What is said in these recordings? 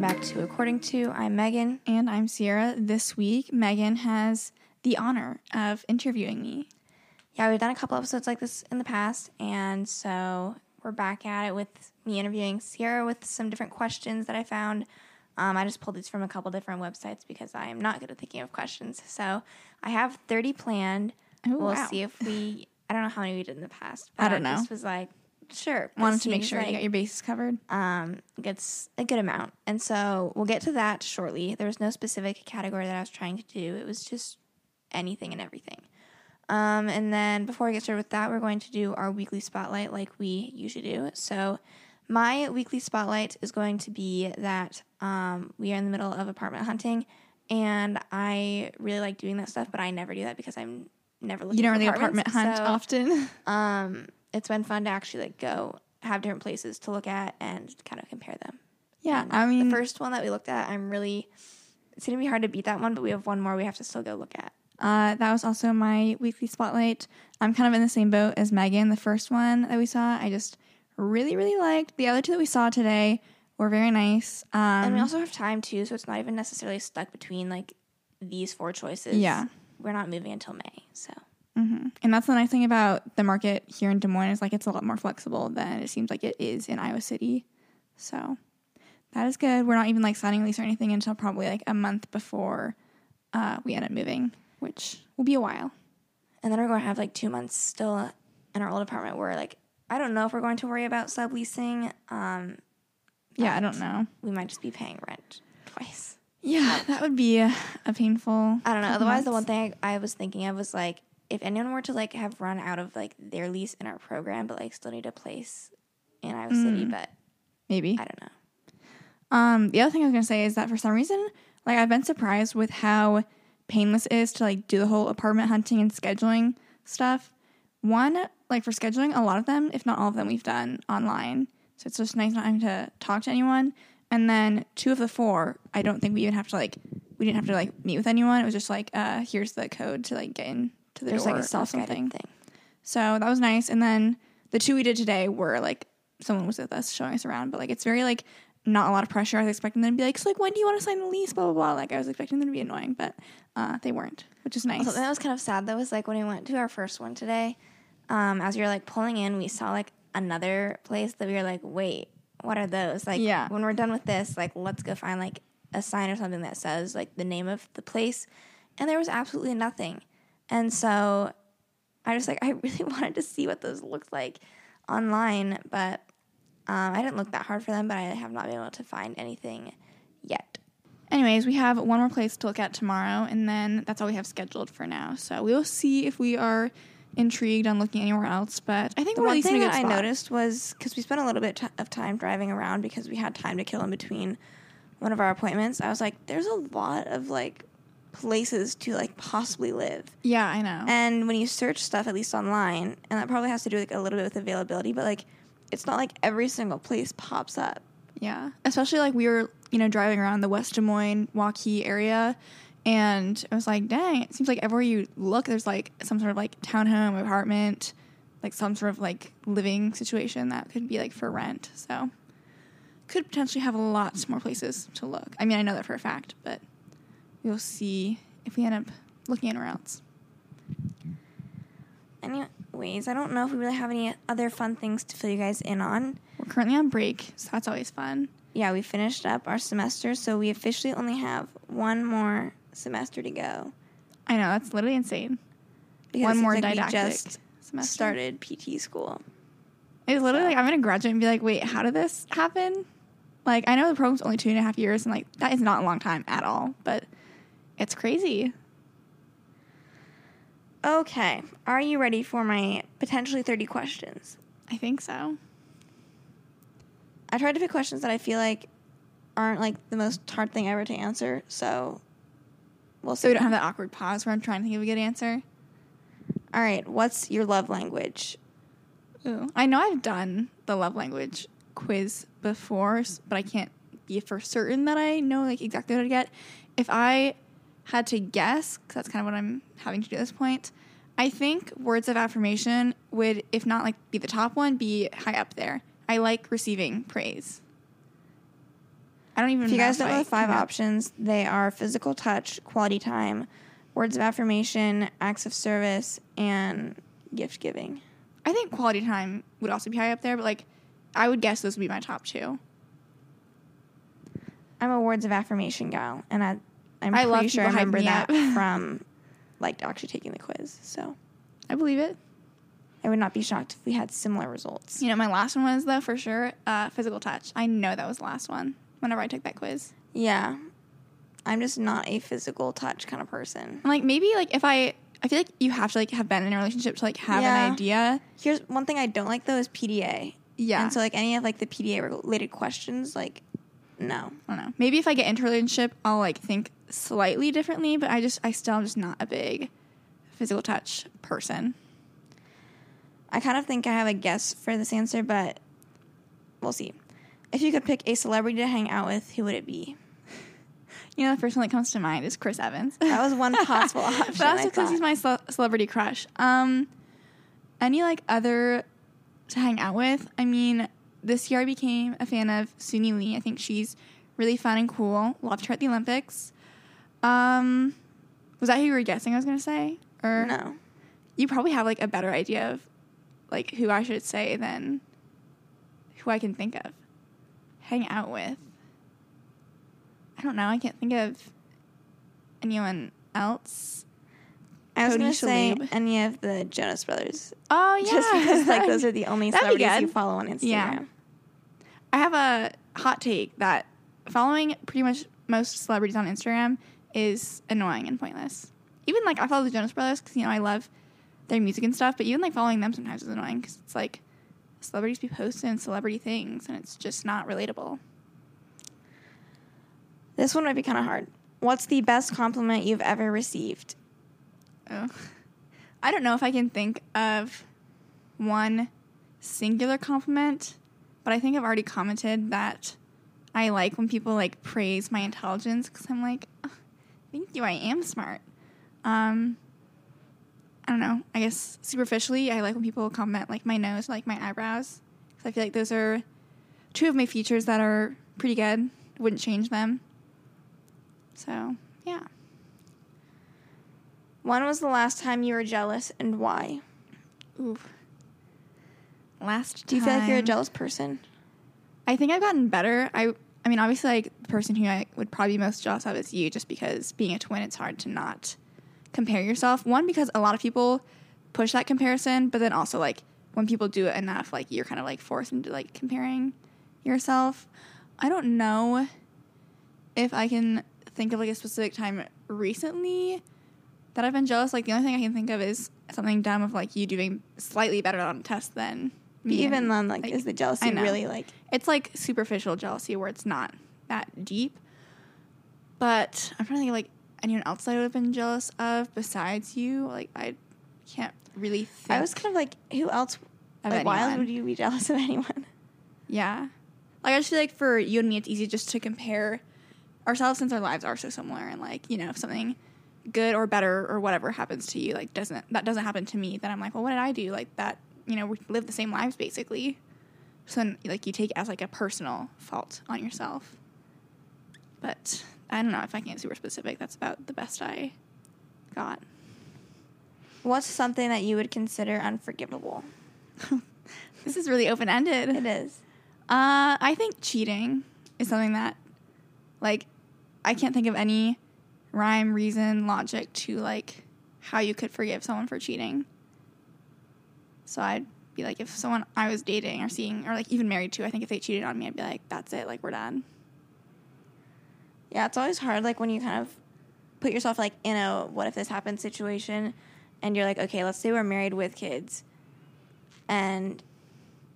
welcome back to According Two. I'm Megan. And I'm Ciera. This week, Megan has the honor of interviewing me. Yeah, we've done a couple episodes like this in the past, and so we're back at it with me interviewing Ciera with some different questions that I found. Um, I just pulled these from a couple different websites because I am not good at thinking of questions. So I have 30 planned. Oh, we'll wow. see if we, I don't know how many we did in the past. but I don't know. just was like, sure. Wanted to make sure like- you got your bases covered. um, gets a good amount. And so we'll get to that shortly. There was no specific category that I was trying to do, it was just anything and everything. Um, and then before we get started with that, we're going to do our weekly spotlight like we usually do. So my weekly spotlight is going to be that um, we are in the middle of apartment hunting. And I really like doing that stuff, but I never do that because I'm never looking You don't really apartment hunt So, often. um, it's been fun to actually like go have different places to look at and kind of compare them. yeah, And I mean, the first one that we looked at, I'm really it's gonna be hard to beat that one, but we have one more we have to still go look at. uh, that was also my weekly spotlight. I'm kind of in the same boat as Megan. The first one that we saw, I just really, really liked. The other two that we saw today were very nice. Um, and we also have time too, so it's not even necessarily stuck between like these four choices. Yeah. we're not moving until May, so And that's the nice thing about the market here in Des Moines is like it's a lot more flexible than it seems like it is in Iowa City. So that is good. We're not even like signing a lease or anything until probably like a month before uh, we end up moving, which will be a while. and then we're going to have like two months still in our old apartment where like I don't know if we're going to worry about subleasing. Um, Yeah, I don't know. we might just be paying rent twice. Yeah, that would be a, a painful. I don't know. Otherwise, the one thing I, I was thinking of was like if anyone were to like have run out of like their lease in our program, but like still need a place in Iowa City, Mm. but maybe. I don't know. Um, the other thing I was gonna say is that for some reason, like I've been surprised with how painless it is to like do the whole apartment hunting and scheduling stuff. One, like for scheduling, a lot of them, if not all of them, we've done online. So it's just nice not having to talk to anyone. And then two of the four, I don't think we even have to like we didn't have to like meet with anyone. It was just like, uh, here's the code to like get in to the There's door like a self-guided something. thing. So that was nice. And then the two we did today were like someone was with us showing us around, but like it's very like not a lot of pressure. I was expecting them to be like, so like when do you want to sign the lease? Blah blah blah. Like I was expecting them to be annoying, but uh, they weren't, which is nice. Something that was kind of sad though was like when we went to our first one today. Um, as we were like pulling in, we saw like another place that we were like, wait, what are those? Like, Yeah. when we're done with this, like, let's go find like a sign or something that says like the name of the place. And there was absolutely nothing. And so I just like I really wanted to see what those looked like online, but um, I didn't look that hard for them. But I have not been able to find anything yet. Anyways, we have one more place to look at tomorrow, and then that's all we have scheduled for now. So we will see if we are intrigued on looking anywhere else. But I think The we're one thing that good I noticed was because we spent a little bit t- of time driving around because we had time to kill in between one of our appointments. I was like, there's a lot of like places to like possibly live. Yeah, I know. And when you search stuff, at least online, and that probably has to do like a little bit with availability, but like it's not like every single place pops up. Yeah, especially like we were, you know, driving around the West Des Moines, Waukee area, and I was like, dang, it seems like everywhere you look, there's like some sort of like townhome, apartment, like some sort of like living situation that could be like for rent. So could potentially have lots more places to look. I mean, I know that for a fact, but we'll see if we end up looking anywhere else. Anyways, I don't know if we really have any other fun things to fill you guys in on. We're currently on break, so that's always fun. Yeah, we finished up our semester, so we officially only have one more semester to go. I know that's literally insane. Because One more like we didactic just semester. started PT school. It's literally So- like I'm gonna graduate and be like, wait, how did this happen? Like I know the program's only two and a half years, and like that is not a long time at all, but it's crazy. Okay, are you ready for my potentially 30 questions? I think so. I tried to pick questions that I feel like aren't like the most hard thing ever to answer, so we'll see. So we don't have that awkward pause where I'm trying to think of a good answer. All right, what's your love language? Ooh. I know I've done the love language quiz before, but I can't be for certain that I know like exactly what I get. If I had to guess, because that's kind of what I'm having to do at this point, I think words of affirmation would, if not like be the top one, be high up there. I like receiving praise. I don't even. Know if you guys don't know the five options, they are physical touch, quality time, words of affirmation, acts of service, and gift giving. I think quality time would also be high up there, but like, I would guess those would be my top two. I'm a words of affirmation gal, and I, I'm I pretty sure I remember that from like actually taking the quiz. So I believe it. I would not be shocked if we had similar results. You know, my last one was though for sure uh, physical touch. I know that was the last one. Whenever I took that quiz, Yeah, I'm just not a physical touch kind of person. and like maybe like if I, I feel like you have to like have been in a relationship to like have Yeah. an idea. Here's one thing I don't like though is PDA. Yeah. And so like any of like the PDA related questions, like no. I don't know. Maybe if I get into a relationship, I'll like think slightly differently, but I just I still am just not a big physical touch person. I kind of think I have a guess for this answer, but we'll see. If you could pick a celebrity to hang out with, who would it be? You know, the first one that comes to mind is Chris Evans. That was one possible option. but that's I because he's my ce- celebrity crush. Um, any like other to hang out with? I mean, this year I became a fan of Suni Lee. I think she's really fun and cool. Loved her at the Olympics. Um, was that who you were guessing? I was gonna say, or no. you probably have like a better idea of like who I should say than who I can think of. Hang out with. I don't know. I can't think of anyone else. I was going to say any of the Jonas Brothers. Oh yeah, Just because like those are the only That'd celebrities you follow on Instagram. Yeah. I have a hot take that following pretty much most celebrities on Instagram is annoying and pointless. Even like I follow the Jonas Brothers because you know I love their music and stuff, but even like following them sometimes is annoying because it's like celebrities be posting celebrity things and it's just not relatable. This one might be kind of hard. What's the best compliment you've ever received? Oh. I don't know if I can think of one singular compliment, but I think I've already commented that I like when people like praise my intelligence because I'm like, "Oh, thank you, I am smart. Um, I don't know. I guess superficially, I like when people compliment like my nose, like my eyebrows, because I feel like those are two of my features that are pretty good. Wouldn't change them. So yeah. When was the last time you were jealous and why? Ooh. Last Do you feel like you're a jealous person? I think I've gotten better. I I mean, obviously, like the person who I would probably be most jealous of is you, just because being a twin, it's hard to not compare yourself. One, because a lot of people push that comparison, but then also like when people do it enough, like you're kind of like forced into like comparing yourself. I don't know if I can think of like a specific time recently that I've been jealous. Like the only thing I can think of is something dumb of like you doing slightly better on a test than me. even then, like, is the jealousy really like? it's like superficial jealousy where it's not that deep. But I'm trying to think of like anyone else I would have been jealous of besides you. Like I can't really think. I was kind of like, who else? Of like, why would you be jealous of anyone? yeah. Like I just feel like for you and me, it's easy just to compare ourselves since our lives are so similar. And like you know, if something good or better or whatever happens to you, like doesn't that doesn't happen to me, then I'm like, well, what did I do? Like that, you know, we live the same lives basically. So then, like you take it as like a personal fault on yourself. But I don't know if I can't super specific. That's about the best I got. What's something that you would consider unforgivable? This is really open ended. It is. Uh, I think cheating is something that, like, I can't think of any rhyme, reason, logic to like how you could forgive someone for cheating. So I'd be like, if someone I was dating or seeing or like even married to, I think if they cheated on me, I'd be like, that's it, like we're done. Yeah, it's always hard, like when you kind of put yourself like in a what if this happens situation, and you're like, okay, let's say we're married with kids, and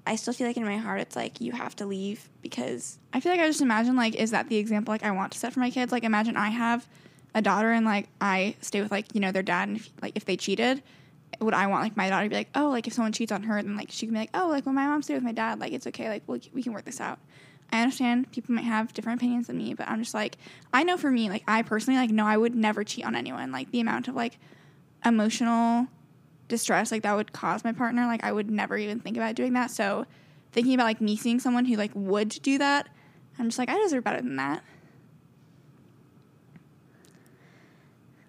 I still feel like in my heart it's like you have to leave because I feel like I just imagine like, is that the example like I want to set for my kids? Like, imagine I have a daughter and like I stay with like you know their dad, and if, like if they cheated, would I want like my daughter to be like, oh, like if someone cheats on her, then like she can be like, oh, like when my mom stayed with my dad, like it's okay, like we we can work this out. I understand people might have different opinions than me, but I'm just like, I know for me, like I personally like no, I would never cheat on anyone. Like the amount of like emotional distress like that would cause my partner, like I would never even think about doing that. So thinking about like me seeing someone who like would do that, I'm just like, I deserve better than that.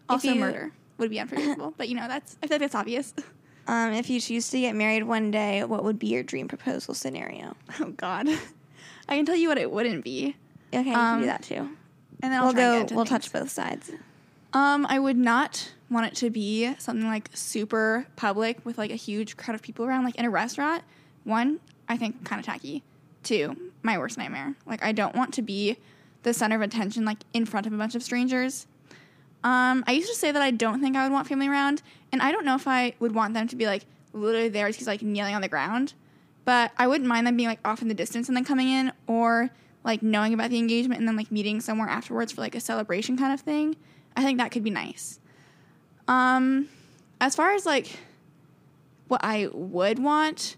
Also, you- murder would be unforgivable, but you know that's I feel like that's obvious. Um, if you choose to get married one day, what would be your dream proposal scenario? Oh God, I can tell you what it wouldn't be, Okay, you can Um, do that too. and then I'll we'll try and get go. We'll things. touch both sides. Um, I would not want it to be something like super public with like a huge crowd of people around, like in a restaurant. One, I think kind of tacky. Two, my worst nightmare. Like I don't want to be the center of attention, like in front of a bunch of strangers. Um, I used to say that I don't think I would want family around, and I don't know if I would want them to be like literally there just like kneeling on the ground. But I wouldn't mind them being like off in the distance and then coming in, or like knowing about the engagement and then like meeting somewhere afterwards for like a celebration kind of thing. I think that could be nice. Um, as far as like what I would want,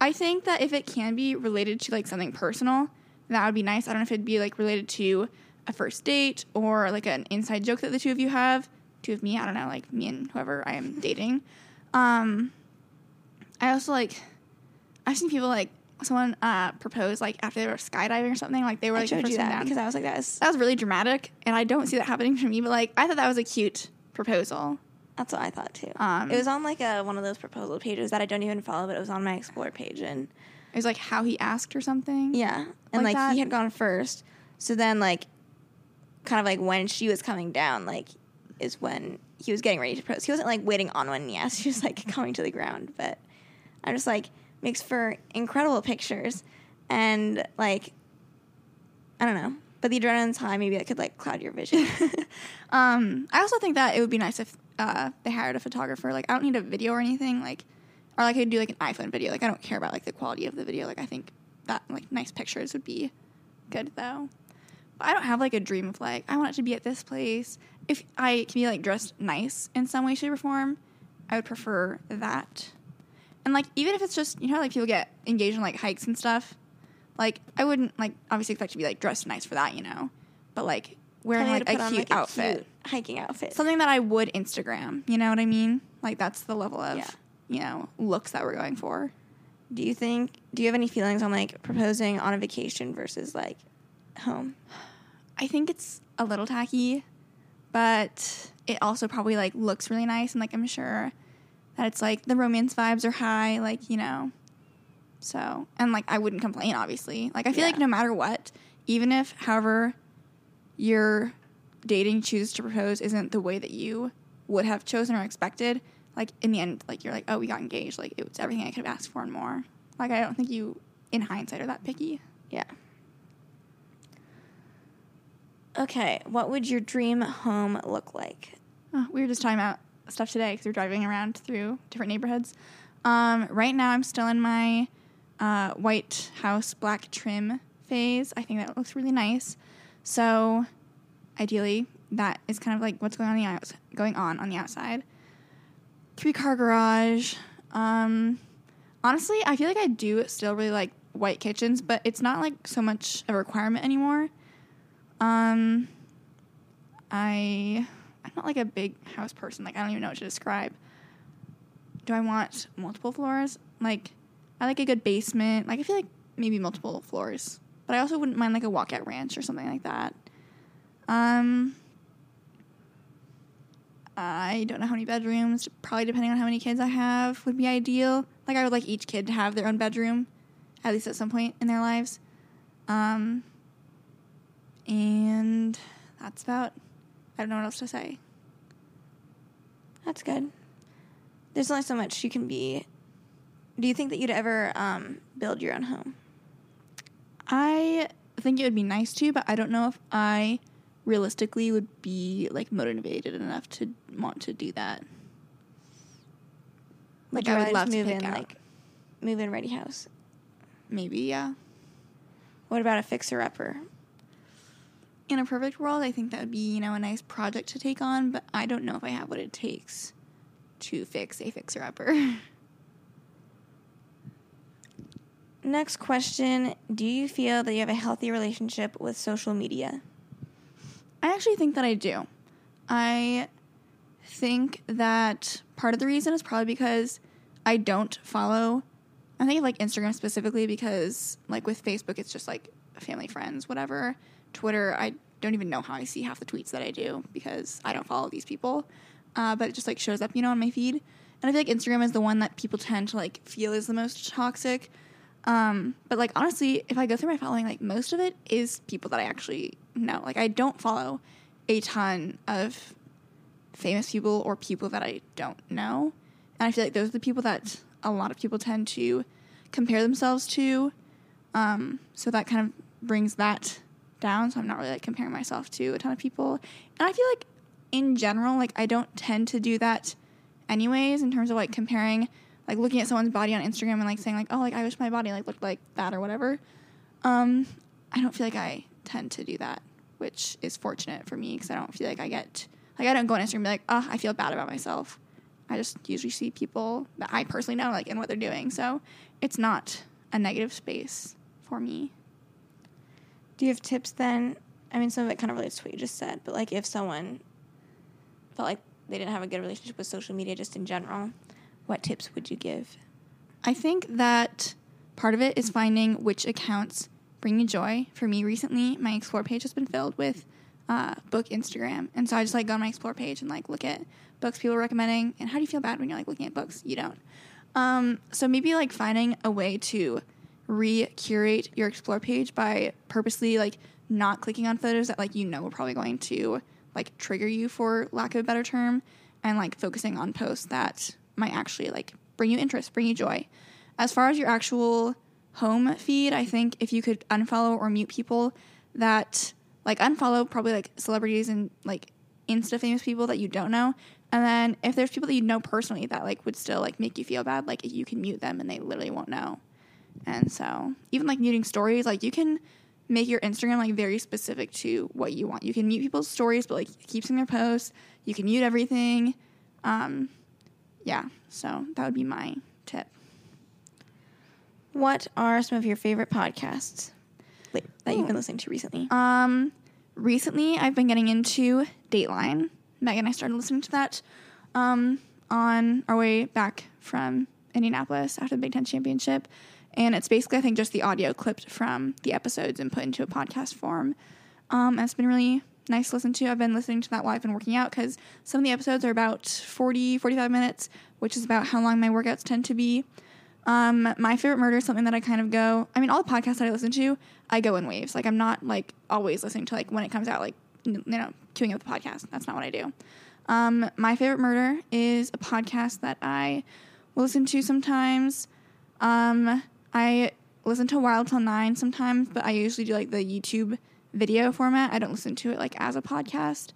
I think that if it can be related to like something personal, that would be nice. I don't know if it'd be like related to a first date or like an inside joke that the two of you have. Two of me, I don't know, like me and whoever I am dating. Um, I also like, I've seen people like someone uh propose like after they were skydiving or something. Like they were I like the first you that down. because I was like, that was that was really dramatic, and I don't see that happening to me. But like, I thought that was a cute proposal. that's what I thought too. Um, it was on like a one of those proposal pages that I don't even follow, but it was on my explore page, and It was like how he asked or something. yeah, and Like like, he had gone first, so then like, kind of like when she was coming down, like, is when he was getting ready to propose. He wasn't like waiting on one yes, he was like coming to the ground, but I'm just like makes for incredible pictures, and like, I don't know, but the adrenaline's high. Maybe that could like cloud your vision. Um, I also think that it would be nice if uh, they hired a photographer. Like, I don't need a video or anything. Like, or like I could do like an iPhone video. Like, I don't care about like the quality of the video. Like, I think that like nice pictures would be good though. I don't have like a dream of like I want it to be at this place. If I can be like dressed nice in some way, shape, or form, I would prefer that. And like even if it's just you know like people get engaged in like hikes and stuff, like I wouldn't like obviously expect to be like dressed nice for that, you know, but like wearing like a on, cute like, outfit, cute hiking outfit. something that I would Instagram. You know what I mean? Like that's the level of Yeah. you know looks that we're going for. Do you think? Do you have any feelings on like proposing on a vacation versus like home? I think it's a little tacky, but it also probably like looks really nice and like I'm sure that it's like the romance vibes are high, like, you know. So, and like I wouldn't complain obviously. Like I feel like no matter what, even if however your dating chooses to propose isn't the way that you would have chosen or expected, like in the end like you're like, "Oh, we got engaged." Like it was everything I could have asked for and more. Like I don't think you in hindsight are that picky. Yeah. Okay, what would your dream home look like? Oh, we were just talking about stuff today because we're driving around through different neighborhoods. Um, right now, I'm still in my uh, white house black trim phase. I think that looks really nice. So, ideally, that is kind of like what's going on the going on on the outside. Three car garage. Um, honestly, I feel like I do still really like white kitchens, but it's not like so much a requirement anymore. Um, I I'm not like a big house person. Like I don't even know what to describe. Do I want multiple floors? Like I like a good basement. Like I feel like maybe multiple floors. But I also wouldn't mind like a walkout ranch or something like that. Um I don't know how many bedrooms. Probably depending on how many kids I have would be ideal. Like I would like each kid to have their own bedroom at least at some point in their lives. Um and that's about I don't know what else to say. That's good. There's only so much you can be. Do you think that you'd ever um, build your own home? I think it would be nice to, but I don't know if I realistically would be like motivated enough to want to do that. Like you I would love to move in, out. like move in ready house. Maybe, yeah. What about a fixer upper? In a perfect world, I think that would be, you know, a nice project to take on, but I don't know if I have what it takes to fix a fixer upper. Next question: Do you feel that you have a healthy relationship with social media? I actually think that I do. I think that part of the reason is probably because I don't follow. I think like Instagram specifically because like with Facebook, it's just like family, friends, whatever. Twitter, I don't even know how I see half the tweets that I do because I don't follow these people. Uh, but it just like shows up, you know, on my feed. And I feel like Instagram is the one that people tend to like feel is the most toxic. Um, but like honestly, if I go through my following, like most of it is people that I actually know. Like I don't follow a ton of famous people or people that I don't know. And I feel like those are the people that a lot of people tend to compare themselves to. Um, so that kind of brings that down. So I'm not really like comparing myself to a ton of people. And I feel like in general, like I don't tend to do that anyways in terms of like comparing like looking at someone's body on Instagram and like saying like, oh like I wish my body like looked like that or whatever. Um, I don't feel like I tend to do that, which is fortunate for me because I don't feel like I get like I don't go on Instagram and be like, oh, I feel bad about myself. I just usually see people that I personally know like and what they're doing. So it's not a negative space for me. Do you have tips then? I mean, some of it kind of relates to what you just said, but like if someone felt like they didn't have a good relationship with social media just in general, what tips would you give? I think that part of it is finding which accounts bring you joy. For me, recently, my explore page has been filled with uh, book Instagram, and so I just like go on my explore page and like look at books people are recommending. And how do you feel bad when you're like looking at books? You don't. Um, so maybe like finding a way to re-curate your explore page by purposely like not clicking on photos that like you know are probably going to like trigger you for lack of a better term and like focusing on posts that might actually like bring you interest, bring you joy. As far as your actual home feed, I think if you could unfollow or mute people that like unfollow probably like celebrities and like insta famous people that you don't know. And then if there's people that you know personally that like would still like make you feel bad, like you can mute them and they literally won't know. And so even like muting stories, like you can make your Instagram like very specific to what you want. You can mute people's stories, but like keep seeing their posts. You can mute everything. Um, yeah, so that would be my tip. What are some of your favorite podcasts that you've been listening to recently? Um, recently I've been getting into Dateline. Megan and I started listening to that um, on our way back from Indianapolis after the Big Ten championship. And it's basically, I think, just the audio clipped from the episodes and put into a podcast form. Um, and it's been really nice to listen to. I've been listening to that while I've been working out because some of the episodes are about 40, 45 minutes, which is about how long my workouts tend to be. Um, my favorite murder is something that I kind of go. I mean, all the podcasts that I listen to, I go in waves. Like I'm not like always listening to like when it comes out, like you know, queuing up the podcast. That's not what I do. Um, my favorite murder is a podcast that I will listen to sometimes. Um, I listen to Wild Till Nine sometimes, but I usually do like the YouTube video format. I don't listen to it like as a podcast.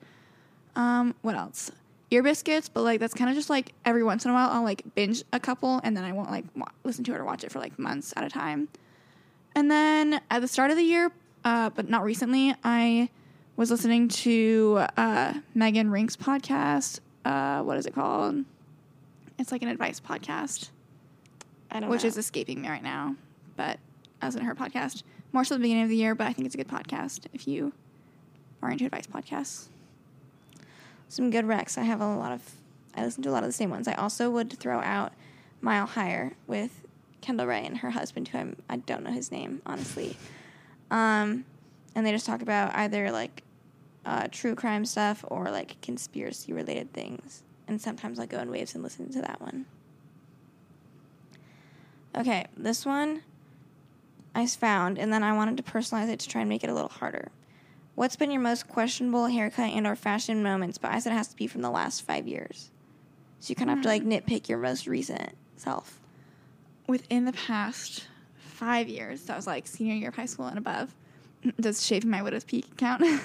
Um, what else? Ear biscuits, but like that's kind of just like every once in a while I'll like binge a couple and then I won't like wa- listen to it or watch it for like months at a time. And then at the start of the year, uh, but not recently, I was listening to uh, Meghan Rienks' podcast. Uh, what is it called? It's like an advice podcast I don't which know. is escaping me right now. But I was in her podcast more so the beginning of the year, but I think it's a good podcast if you are into advice podcasts. some good recs. I have a lot of. I listen to a lot of the same ones. I also would throw out Mile Higher with Kendall Rae and her husband, who I'm, I don't know his name honestly. Um, and they just talk about either like uh, true crime stuff or like conspiracy related things. And sometimes I go in waves and listen to that one. Okay, this one I found, and then I wanted to personalize it to try and make it a little harder. What's been your most questionable haircut and or fashion moments? But I said it has to be from the last five years. So you kind of have to like nitpick your most recent self. Within the past five years, that was like senior year of high school and above, does shaving my widow's peak count?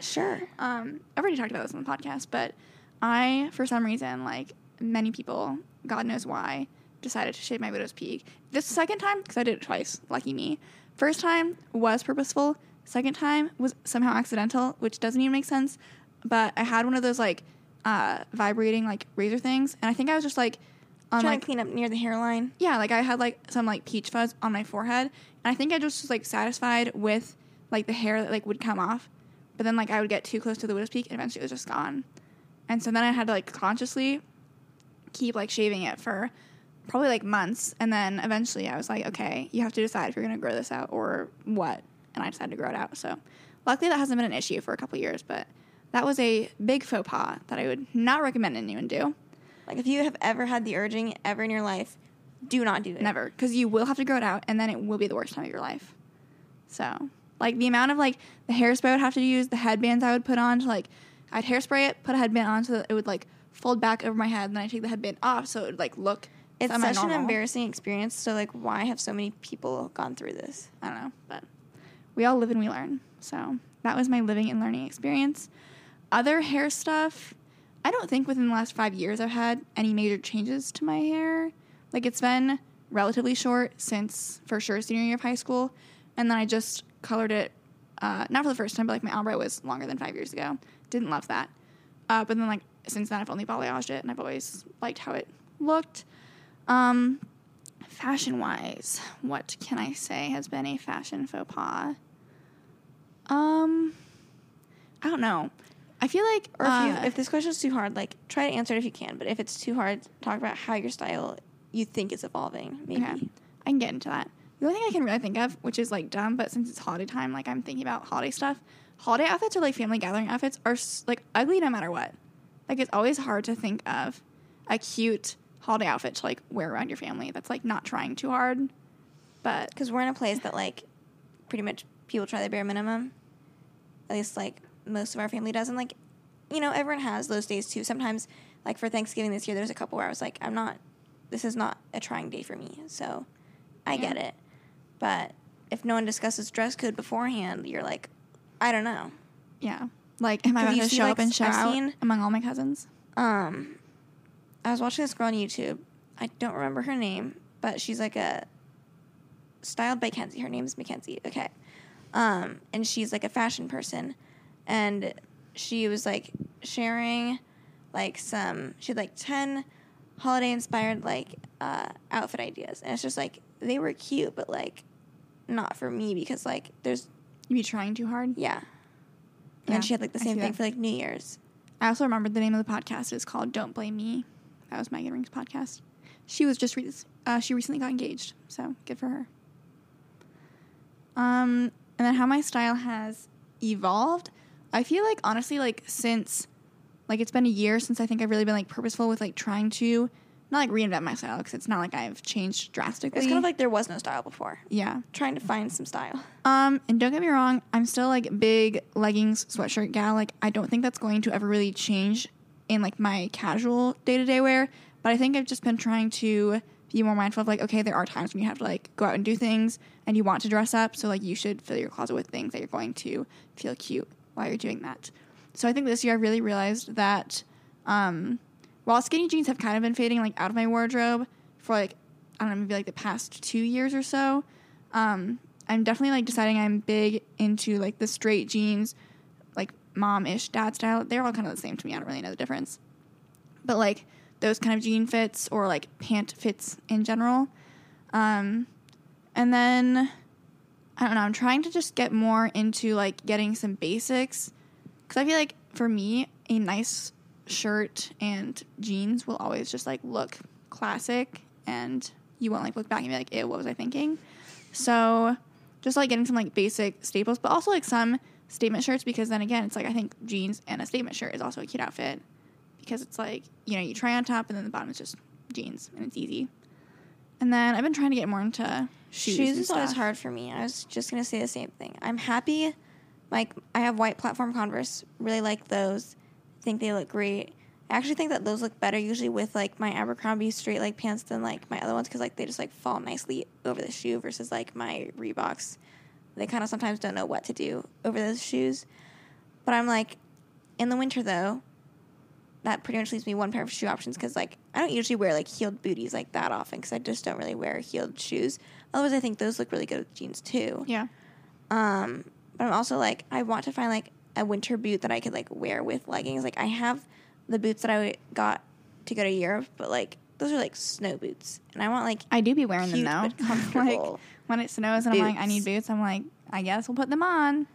Sure. um, I've already talked about this on the podcast, but I, for some reason, like many people, God knows why, decided to shave my widow's peak. This second time, because I did it twice, lucky me. First time was purposeful. Second time was somehow accidental, which doesn't even make sense. But I had one of those like uh, vibrating like razor things, and I think I was just like on Trying like to clean up near the hairline. yeah, like I had like some like peach fuzz on my forehead, and I think I just was like satisfied with like the hair that like would come off, but then like I would get too close to the widow's peak, and eventually it was just gone. And so then I had to like consciously keep like shaving it for probably like months, and then eventually I was like, okay, you have to decide if you're gonna grow this out or what. and I decided to grow it out. So luckily that hasn't been an issue for a couple years, but that was a big faux pas that I would not recommend anyone do. Like if you have ever had the urging ever in your life, do not do it. Never, because you will have to grow it out, and then it will be the worst time of your life. So, like the amount of like the hairspray I would have to use, the headbands I would put on to like, I'd hairspray it, put a headband on so that it would like fold back over my head, and then I take the headband off so it would like look. It's such semi-normal. an embarrassing experience. So like, why have so many people gone through this? I don't know, but we all live and we learn. So that was my living and learning experience. Other hair stuff, I don't think within the last five years I've had any major changes to my hair. Like it's been relatively short since for sure senior year of high school, and then I just colored it. Uh, not for the first time, but like my ombre was longer than five years ago. Didn't love that. Uh, but then like since then I've only balayaged it, and I've always liked how it looked. Um, fashion wise, what can I say has been a fashion faux pas? Um, I don't know. I feel like, Or if, uh, you, if this question is too hard, like try to answer it if you can. But if it's too hard, talk about how your style you think is evolving. Maybe. okay, I can get into that. The only thing I can really think of, which is like dumb, but since it's holiday time, like I'm thinking about holiday stuff. Holiday outfits or like family gathering outfits are like ugly no matter what. Like it's always hard to think of a cute holiday outfit to like wear around your family. That's like not trying too hard, but Because we're in a place that like pretty much people try the bare minimum. At least like most of our family does, and like you know everyone has those days too. Sometimes like for Thanksgiving this year, there's a couple where I was like, I'm not. This is not a trying day for me, so I Yeah. get it. But if no one discusses dress code beforehand, you're like, I don't know. yeah. Like, am I about you to show like, up and show I've out seen- among all my cousins? Um, I was watching this girl on YouTube. I don't remember her name, but she's like a styled by Kenzie. Her name is Mackenzie. Okay. Um, and she's like a fashion person, and she was like sharing like some. She had like ten holiday inspired like uh, outfit ideas, and it's just like they were cute, but like not for me because like there's You be trying too hard. yeah. And Yeah, she had like the same thing that. for like New Year's. I also remembered the name of the podcast is called "Don't Blame Me." That was Meghan Rienks' podcast. She was just re- uh, she recently got engaged, so good for her. Um, and then how my style has evolved. I feel like honestly, like since like it's been a year since I think I've really been like purposeful with like trying to not like reinvent my style because it's not like I've changed drastically. It's kind of like there was no style before. yeah. Trying to find some style. Um, and don't get me wrong, I'm still like big leggings, sweatshirt gal. Like I don't think that's going to ever really change in like my casual day to day wear. But I think I've just been trying to be more mindful of like, okay, there are times when you have to like go out and do things and you want to dress up. So like you should fill your closet with things that you're going to feel cute while you're doing that. So I think this year I really realized that um while skinny jeans have kind of been fading like out of my wardrobe for like I don't know, maybe like the past two years or so. Um, I'm definitely like deciding I'm big into like the straight jeans, mom ish dad style. They're all kind of the same to me. I don't really know the difference. But like those kind of jean fits or like pant fits in general. Um, and then I don't know, I'm trying to just get more into like getting some basics because I feel like for me, a nice shirt and jeans will always just like look classic and you won't like look back and be like, ew, what was I thinking? So just like getting some like basic staples, but also like some statement shirts because then again, it's like I think jeans and a statement shirt is also a cute outfit because it's like, you know, you try on top and then the bottom is just jeans and it's easy. And then I've been trying to get more into shoes. Shoes, is always hard for me. I was just gonna say the same thing. I'm happy. Like I have white platform Converse. Really like those. Think they look great. I actually think that those look better usually with like my Abercrombie straight leg pants than like my other ones because like they just like fall nicely over the shoe versus like my Reeboks. They kind of sometimes don't know what to do over those shoes. But I'm like, in the winter though, that pretty much leaves me one pair of shoe options because like I don't usually wear like heeled booties like that often because I just don't really wear heeled shoes. Otherwise, I think those look really good with jeans too. Yeah. Um, but I'm also like I want to find like a winter boot that I could like wear with leggings. Like I have the boots that I got to go to Europe, but like those are like snow boots, and I want like I do be wearing Cute, them but comfortable like when it snows and I'm like, I need boots. boots. I'm like, I guess we'll put them on.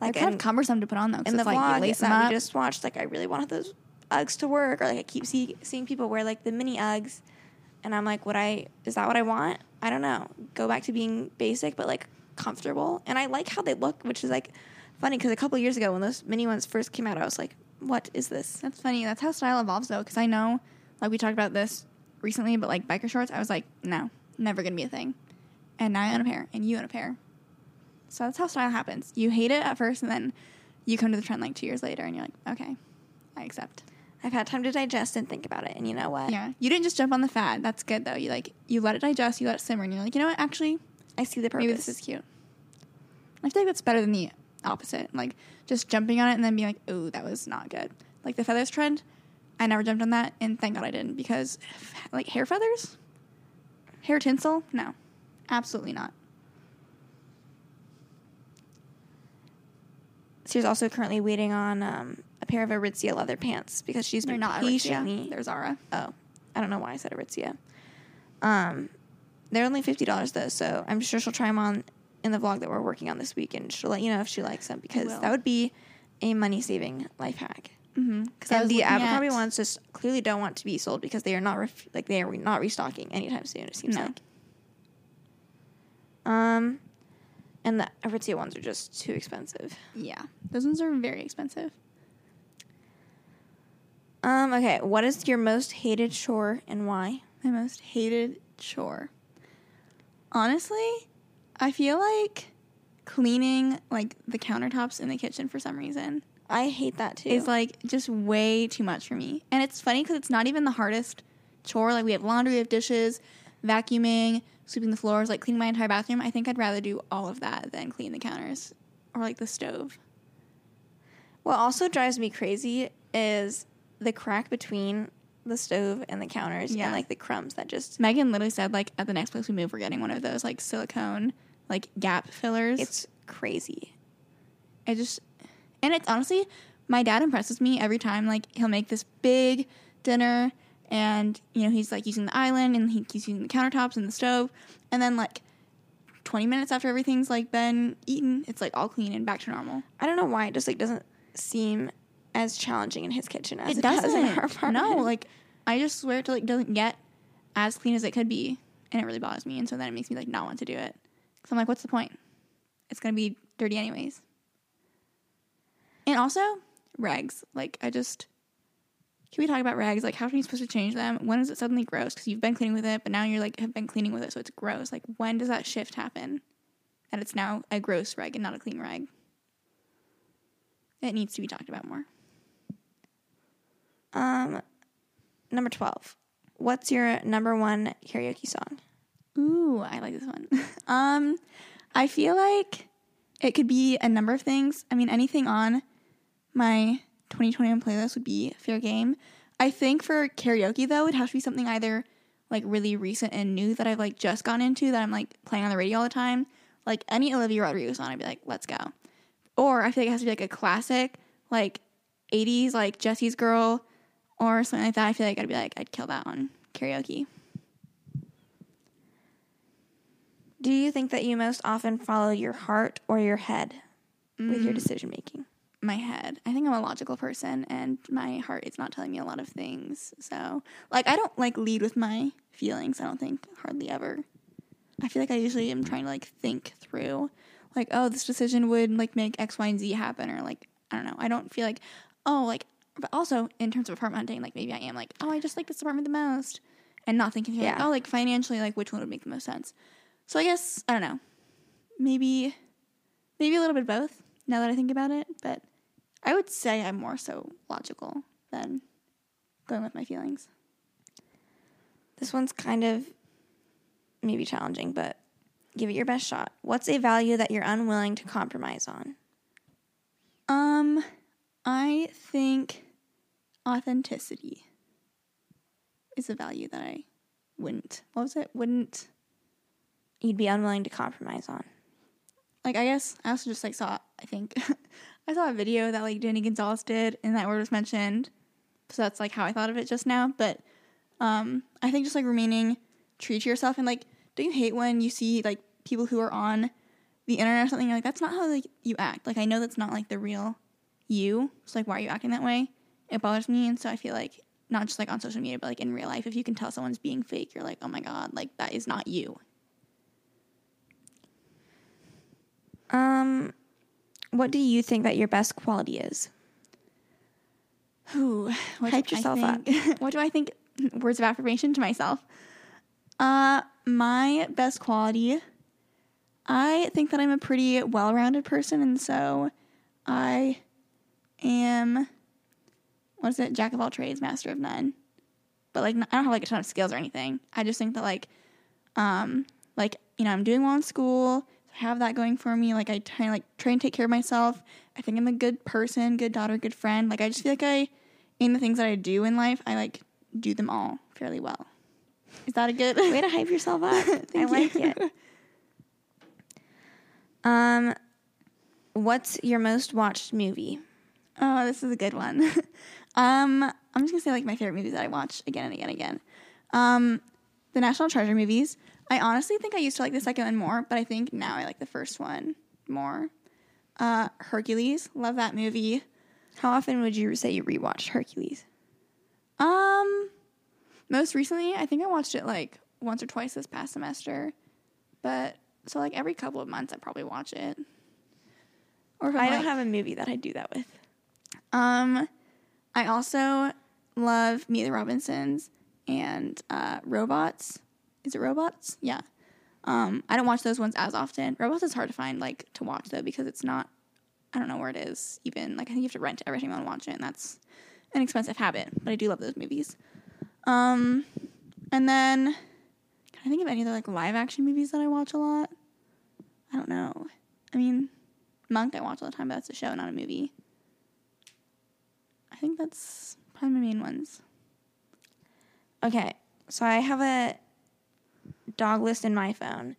Like, They're kind in- of cumbersome to put on though. in the it's like vlog that we just watched. Like I really wanted those Uggs to work, or like I keep see, seeing people wear like the mini Uggs, and I'm like, would I? Is that what I want? I don't know. Go back to being basic, but like comfortable, and I like how they look, which is like funny because a couple years ago when those mini ones first came out, I was like, "What is this?" That's funny. That's how style evolves, though, because I know, like we talked about this recently, but like biker shorts, I was like, no, never gonna be a thing. And now I own a pair, and you own a pair. So that's how style happens. You hate it at first, and then you come to the trend like two years later, and you're like, okay, I accept. I've had time to digest and think about it, and you know what? Yeah, you didn't just jump on the fad. That's good though. You like you let it digest, you let it simmer, and you're like, you know what? Actually, I see the purpose. maybe this is cute. I feel like that's better than the opposite. Like just jumping on it and then being like, "Ooh, that was not good." Like the feathers trend, I never jumped on that, and thank God I didn't because like hair feathers, hair tinsel, no, absolutely not. She's also currently waiting on um, a pair of Aritzia leather pants because she's They're been not patiently. Aritzia. They're Zara. Oh, I don't know why I said Aritzia. Um, they're only fifty dollars though, so I'm sure she'll try them on in the vlog that we're working on this week, and she'll let you know if she likes them because that would be a money saving life hack. Mm-hmm. Because the Abercrombie ones just clearly don't want to be sold because they are not ref- like they are not restocking anytime soon. It seems No. like. Um, and the Aritzia ones are just too expensive. Yeah, those ones are very expensive. Um, okay, what is your most hated chore and why? My most hated chore. Honestly, I feel like cleaning like the countertops in the kitchen for some reason I hate that too. is like just way too much for me. And it's funny because it's not even the hardest chore. Like we have laundry, we have dishes, vacuuming, sweeping the floors, like cleaning my entire bathroom. I think I'd rather do all of that than clean the counters or like the stove. What also drives me crazy is the crack between the stove and the counters Yeah. and like the crumbs that just Megan literally said like at the next place we move, we're getting one of those like silicone like gap fillers. it's crazy. I just and it's honestly my dad impresses me every time like he'll make this big dinner and you know he's like using the island and he, he's using the countertops and the stove. And then like 20 minutes after everything's like been eaten it's like all clean and back to normal. I don't know why it just like doesn't seem as challenging in his kitchen as it, it does doesn't. in our apartment. no like i just swear it like doesn't get as clean as it could be and it really bothers me and so then it makes me like not want to do it. Because i'm like what's the point? It's gonna be dirty anyways. And also rags. Like i just can we talk about rags like how are you supposed to change them when is it suddenly gross because you've been cleaning with it but now you're like have been cleaning with it so it's gross like when does that shift happen that it's now a gross rag and not a clean rag it needs to be talked about more Um, number twelve. What's your number one karaoke song? Ooh, I like this one. um, I feel like it could be a number of things. I mean, anything on my 2021 playlist would be fair game. I think for karaoke though, it has to be something either like really recent and new that I've like just gone into that I'm like playing on the radio all the time. Like any Olivia Rodrigo song, I'd be like, let's go. Or I feel like it has to be like a classic, like 80s, like Jesse's Girl or something like that. I feel like I'd be like, I'd kill that on karaoke. Do you think that you most often follow your heart or your head with your mm. decision making? My head. I think I'm a logical person and my heart is not telling me a lot of things. So, like I don't like lead with my feelings. I don't think hardly ever. I feel like I usually am trying to like think through like oh this decision would like make X, Y, and Z happen or like I don't know. I don't feel like oh like but also in terms of apartment hunting like maybe I am like oh I just like this apartment the most and not thinking through like Yeah. oh like financially like which one would make the most sense. So I guess I don't know. Maybe maybe a little bit of both now that I think about it, but I would say I'm more so logical than going with my feelings. This one's kind of maybe challenging, but give it your best shot. What's a value that you're unwilling to compromise on? Um, I think authenticity is a value that I wouldn't. What was it? Wouldn't You'd be unwilling to compromise on. like. I guess I also just like saw. I think I saw a video that like Danny Gonzalez did, and that word was mentioned. So that's like how I thought of it just now. But um, I think just like remaining true to yourself and like, don't you hate when you see like people who are on the internet or something? You're like, that's not how like you act. Like I know that's not like the real you. So like, why are you acting that way? It bothers me, and so I feel like not just like on social media, but like in real life, if you can tell someone's being fake, you're like, oh my god, like that is not you. What do you think that your best quality is? What Hype do I yourself up. think- what do I think? Words of affirmation to myself. Uh, my best quality. I think that I'm a pretty well-rounded person, and so I am. What is it? Jack of all trades, master of none. But like, I don't have like a ton of skills or anything. I just think that like, um, like you know, I'm doing well in school. Have that going for me. Like I try like try and take care of myself. I think I'm a good person, good daughter, good friend. Like I just feel like I, in the things that I do in life, I like do them all fairly well. Is that a good Way to hype yourself up. I Thank like it. Um, what's your most watched movie? Oh, this is a good one. um, I'm just gonna say like my favorite movies that I watch again and again and again. Um, the National Treasure movies. I honestly think I used to like the second one more, but I think now I like the first one more. Uh, Hercules, love that movie. How often would you say you rewatched Hercules? Um, most recently, I think I watched it like once or twice this past semester, but so like every couple of months, I probably watch it. Or I don't have a movie that I do that with. Um, I also love Meet the Robinsons and uh, Robots. Is it Robots? Yeah. Um, I don't watch those ones as often. Robots is hard to find like to watch though because it's not. I don't know where it is even. Like I think you have to rent every time you want to watch it, and that's an expensive habit. But I do love those movies. Um, and then can I think of any other like live action movies that I watch a lot? I don't know. I mean, Monk I watch all the time, but that's a show, not a movie. I think that's probably my main ones. Okay, so I have a dog list in my phone,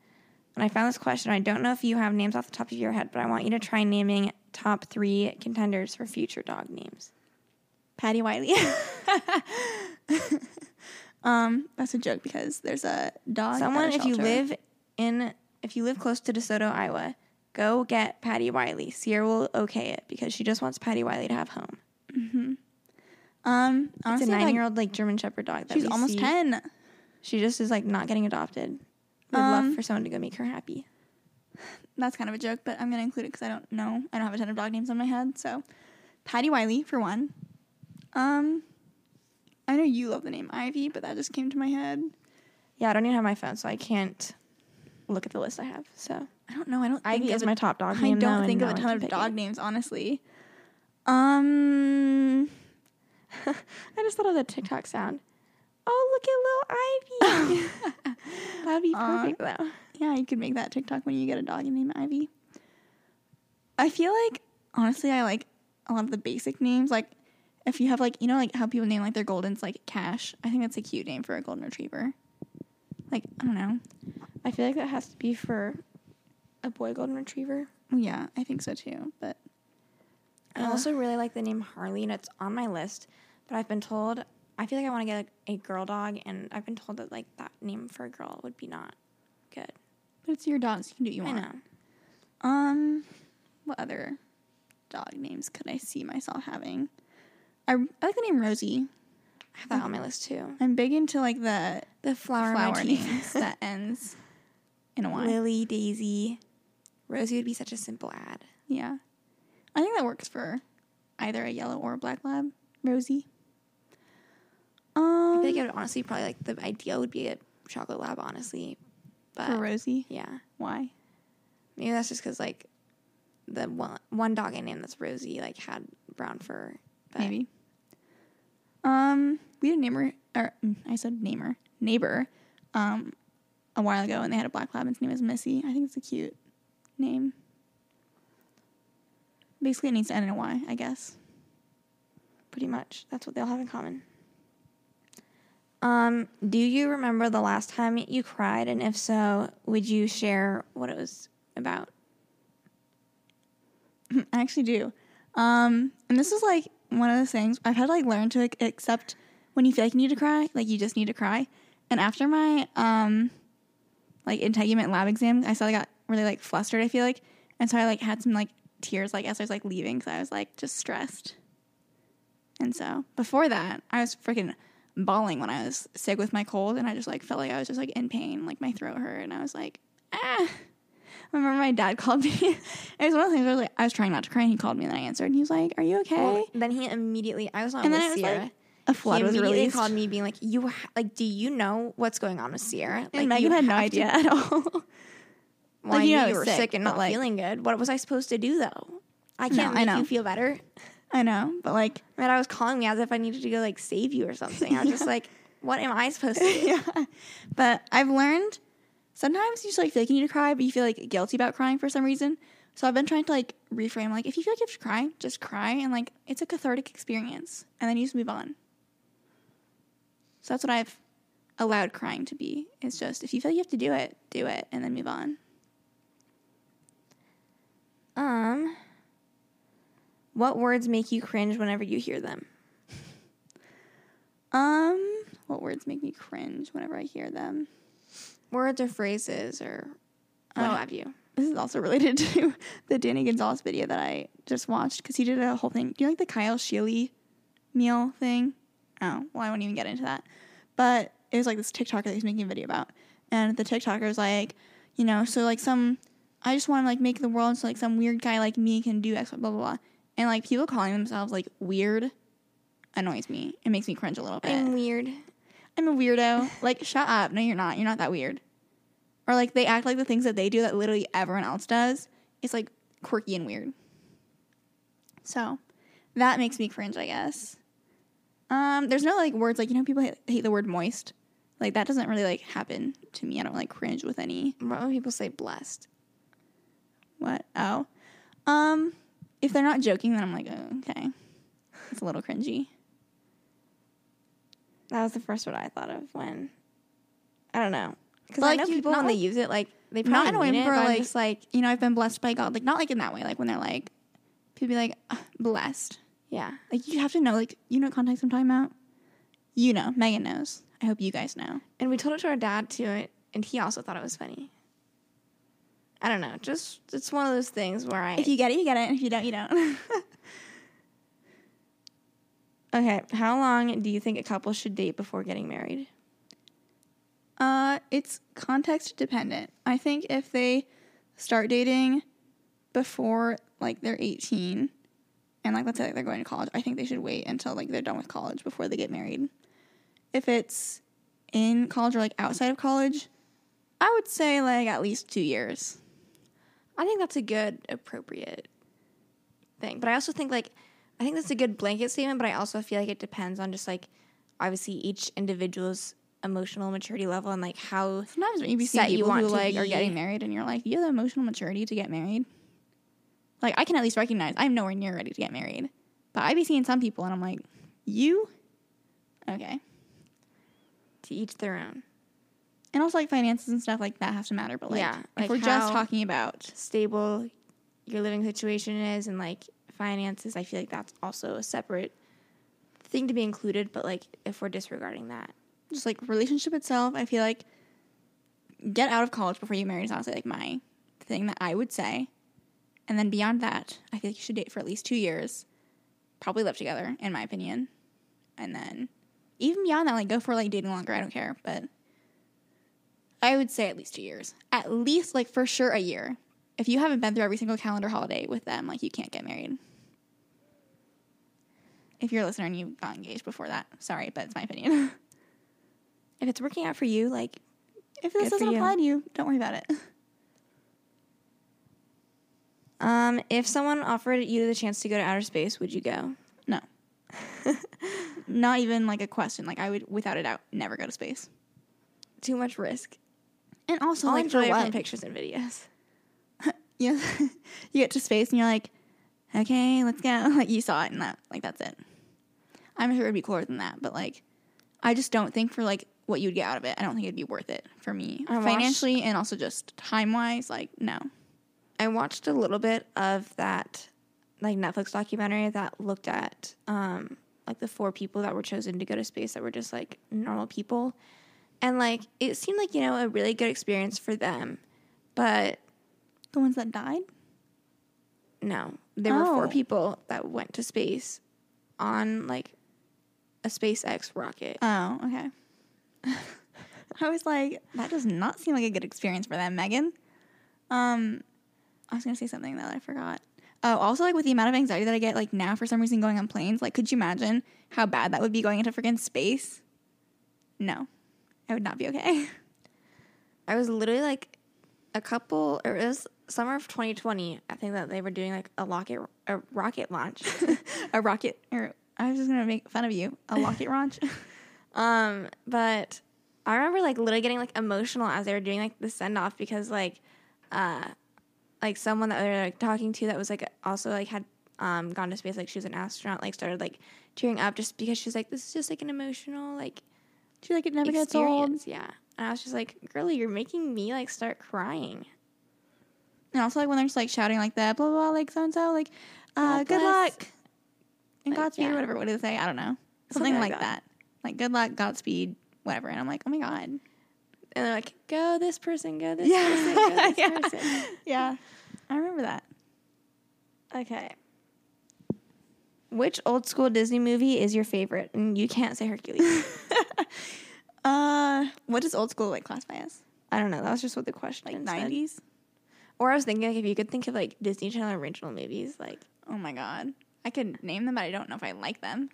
and I found this question. I don't know if you have names off the top of your head, but I want you to try naming top three contenders for future dog names. Patty Wiley. um, that's a joke because there's a dog. Someone, a if you live in, if you live close to DeSoto, Iowa, go get Patty Wiley. Ciera will okay it because she just wants Patty Wiley to have home. Mm-hmm. um, It's honestly, a nine-year-old like German Shepherd dog. That she's almost see. ten. She just is like not getting adopted. Would Um, love for someone to go make her happy. That's kind of a joke, but I'm gonna include it because I don't know. I don't have a ton of dog names on my head. So, Patty Wiley for one. Um, I know you love the name Ivy, but that just came to my head. Yeah, I don't even have my phone, so I can't look at the list I have. So I don't know. I don't. Ivy think is a- my top dog name. I name. don't though, think of a ton of dog it. names, honestly. Um, I just thought of the TikTok sound. Oh, look at little Ivy. That'd be perfect though. yeah, you could make that TikTok when you get a dog and name Ivy. I feel like honestly, I like a lot of the basic names. Like if you have like you know like how people name like their Goldens like Cash. I think that's a cute name for a golden retriever. Like I don't know. I feel like that has to be for a boy golden retriever. Yeah, I think so too. But I Uh. also really like the name Harley, and it's on my list. But I've been told I feel like I want to get like, a girl dog, and I've been told that like that name for a girl would be not good. but it's your dog, so you can do what you I want. know. Um, what other dog names could I see myself having? I, I like the name Rosie. I have that on my list too. I'm big into like the The flower, flower names that ends in a Y. Lily, Daisy, Rosie would be such a simple ad. Yeah. I think that works for either a yellow or a black lab. Rosie. I Um, feel like it would honestly probably like the ideal would be a chocolate lab, honestly. But for Rosie. yeah, Why? maybe that's just because like the one one dog I named that's Rosie like had brown fur. But Maybe. Um, we had a neighbor, or mm, I said neighbor, neighbor, um, a while ago, and they had a black lab, and his name is Missy. I think it's a cute name. Basically, it needs to end in a Y, I guess. pretty much that's what they all have in common. Um, do you remember the last time you cried, and if so, would you share what it was about? I actually do. Um, and this is like one of those things I've had to like learn to accept when you feel like you need to cry, like you just need to cry. And after my um, like integument lab exam, I suddenly got really like flustered. I feel like, and so I like had some like tears like as I was like leaving because I was like just stressed. And so before that, I was freaking bawling when I was sick with my cold, and I just like felt like I was just like in pain, like my throat hurt, and I was like, ah, I remember my dad called me. it was one of the things where I was like, I was trying not to cry, and he called me, and then I answered, and he was like, "Are you okay?" Well, then he immediately. I was on and with then was Ciera. like a flood he was immediately released. called me, being like, "You ha- like, do you know what's going on with Ciera?" Like, and Megan you had no have to- idea at all. Well, Like, I you know you were sick, sick and not like- feeling good. What was I supposed to do though? I can't I make know. you feel better. I know, but like, Man, I was calling me as if I needed to go like save you or something. I was just like, what am I supposed to do? yeah. But I've learned sometimes you just like feel like you need to cry, but you feel like guilty about crying for some reason. So I've been trying to like reframe like if you feel like you have to cry, just cry and like it's a cathartic experience, and then you just move on. So that's what I've allowed crying to be. It's just if you feel like you have to do it, do it, and then move on. Um, what words make you cringe whenever you hear them? Um, what words make me cringe whenever I hear them? Words or phrases or what Oh. have you? This is also related to the Danny Gonzalez video that I just watched because he did a whole thing. Do you like the Kyle Sheely meal thing? Oh, well, I won't even get into that. But it was like this TikToker that he's making a video about. And the TikToker is like, you know, so like some, I just want to like make the world so like some weird guy like me can do X, blah, blah, blah. And like people calling themselves like weird annoys me. It makes me cringe a little bit. I'm weird. I'm a weirdo. Like, shut up. No, you're not. You're not that weird. Or like they act like the things that they do that literally everyone else does. It's like quirky and weird. So that makes me cringe, I guess. Um, there's no like words like you know people hate, hate the word moist. Like that doesn't really like happen to me. I don't like cringe with any What when people say blessed? what oh, um, if they're not joking, then I'm like oh, okay, it's a little cringy. That was the first word I thought of when I don't know because But, I like, know you- people not when they use it like they not probably in a way where, like- just like You know, I've been blessed by God. Like not like in that way. Like when they're like, people be like blessed. yeah. Like you have to know, like you know, what context I'm talking about. You know, Megan knows. I hope you guys know. And we told it to our dad too, and he also thought it was funny. I don't know, just it's one of those things where I If you get it, you get it. If you don't, you don't. okay. How long do you think a couple should date before getting married? uh, it's context dependent. I think if they start dating before like they're 18, and like let's say like, they're going to college, I think they should wait until like they're done with college before they get married. If it's in college or like outside of college, I would say like at least two years. I think that's a good, appropriate thing. But I also think like I think that's a good blanket statement. But I also feel like it depends on just like obviously each individual's emotional maturity level and like how Sometimes when you be seeing people who like are getting married, and you're like, you have the emotional maturity to get married. Like I can at least recognize I'm nowhere near ready to get married, but I be seeing some people, and I'm like, you, okay. to each their own. And also like finances and stuff like that have to matter. But like, Yeah, if like we're just talking about Stable your living situation is and like finances. I feel like that's also a separate thing to be included. But like if we're disregarding that, just like relationship itself, I feel like get out of college before you marry is honestly like my thing that I would say. And then beyond that, I feel like you should date for at least two years. Probably live together, in my opinion. And then even beyond that, like go for like dating longer, I don't care. But I would say at least two years. At least like for sure a year. If you haven't been through every single calendar holiday with them, like you can't get married. If you're a listener and you got engaged before that, sorry, but it's my opinion. if it's working out for you, like If this doesn't you. apply to you, don't worry about it. um, if someone offered you the chance to go to outer space, would you go? No. Not even like a question. Like I would, without a doubt, never go to space. Too much risk. And also, I'll like for what? from pictures and videos. Yeah, you get to space and you're like, okay, let's go. Like you saw it and that, like that's it. I'm sure it'd be cooler than that, but like, I just don't think for like what you'd get out of it, I don't think it'd be worth it for me I watched- financially and also just time wise. Like no. I watched a little bit of that like Netflix documentary that looked at um like the four people that were chosen to go to space that were just like normal people. And like it seemed like, you know, a really good experience for them. But The ones that died. no, there were four people that went to space on like a SpaceX rocket. Oh, okay. I was like, that does not seem like a good experience for them, Megan. Um, I was gonna say something that I forgot. Oh, also like with the amount of anxiety that I get like now for some reason going on planes, like could you imagine how bad that would be going into freaking space? No, I would not be okay. I was literally like a couple, or it was summer of 2020. I think that they were doing like a rocket, a rocket launch. a rocket, or I was just gonna make fun of you. A rocket launch. um, but I remember like literally getting like emotional as they were doing like the send off because like, uh, like someone that they were like talking to that was like also like had um gone to space, like she was an astronaut, like started like tearing up just because she was like, this is just like an emotional like She like it never gets old. Yeah. And I was just like, girly, you're making me like start crying. And also like when they're just like shouting like that, blah blah, blah like so and so, like, uh, God good bless. luck and Like, Godspeed yeah. or whatever. What do they say? I don't know. Something, Something like like that. Like good luck, Godspeed, whatever. And I'm like, oh my god. And they're like, go this person, go this Yeah. person, go this Yeah. person. Yeah, I remember that. Okay. Which old school Disney movie is your favorite? And you can't say Hercules. Uh, what does old school like classify as? I don't know. That was just what the question Like nineties? Or I was thinking like if you could think of like Disney Channel original movies, like Oh my god, I could name them, but I don't know if I like them.